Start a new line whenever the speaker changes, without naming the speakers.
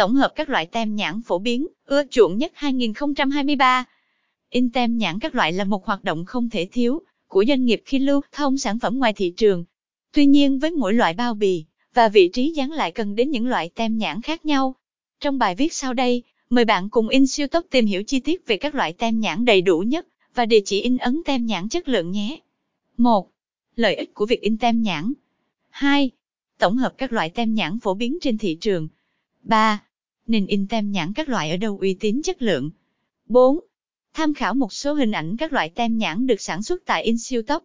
Tổng hợp các loại tem nhãn phổ biến, ưa chuộng nhất 2023. In tem nhãn các loại là một hoạt động không thể thiếu của doanh nghiệp khi lưu thông sản phẩm ngoài thị trường. Tuy nhiên với mỗi loại bao bì và vị trí dán lại cần đến những loại tem nhãn khác nhau. Trong bài viết sau đây, mời bạn cùng in siêu tốc tìm hiểu chi tiết về các loại tem nhãn đầy đủ nhất và địa chỉ in ấn tem nhãn chất lượng nhé. 1. Lợi ích của việc in tem nhãn. 2. Tổng hợp các loại tem nhãn phổ biến trên thị trường. 3. Nên in tem nhãn các loại ở đâu uy tín chất lượng. 4. Tham khảo một số hình ảnh các loại tem nhãn được sản xuất tại InSiêu Tốc.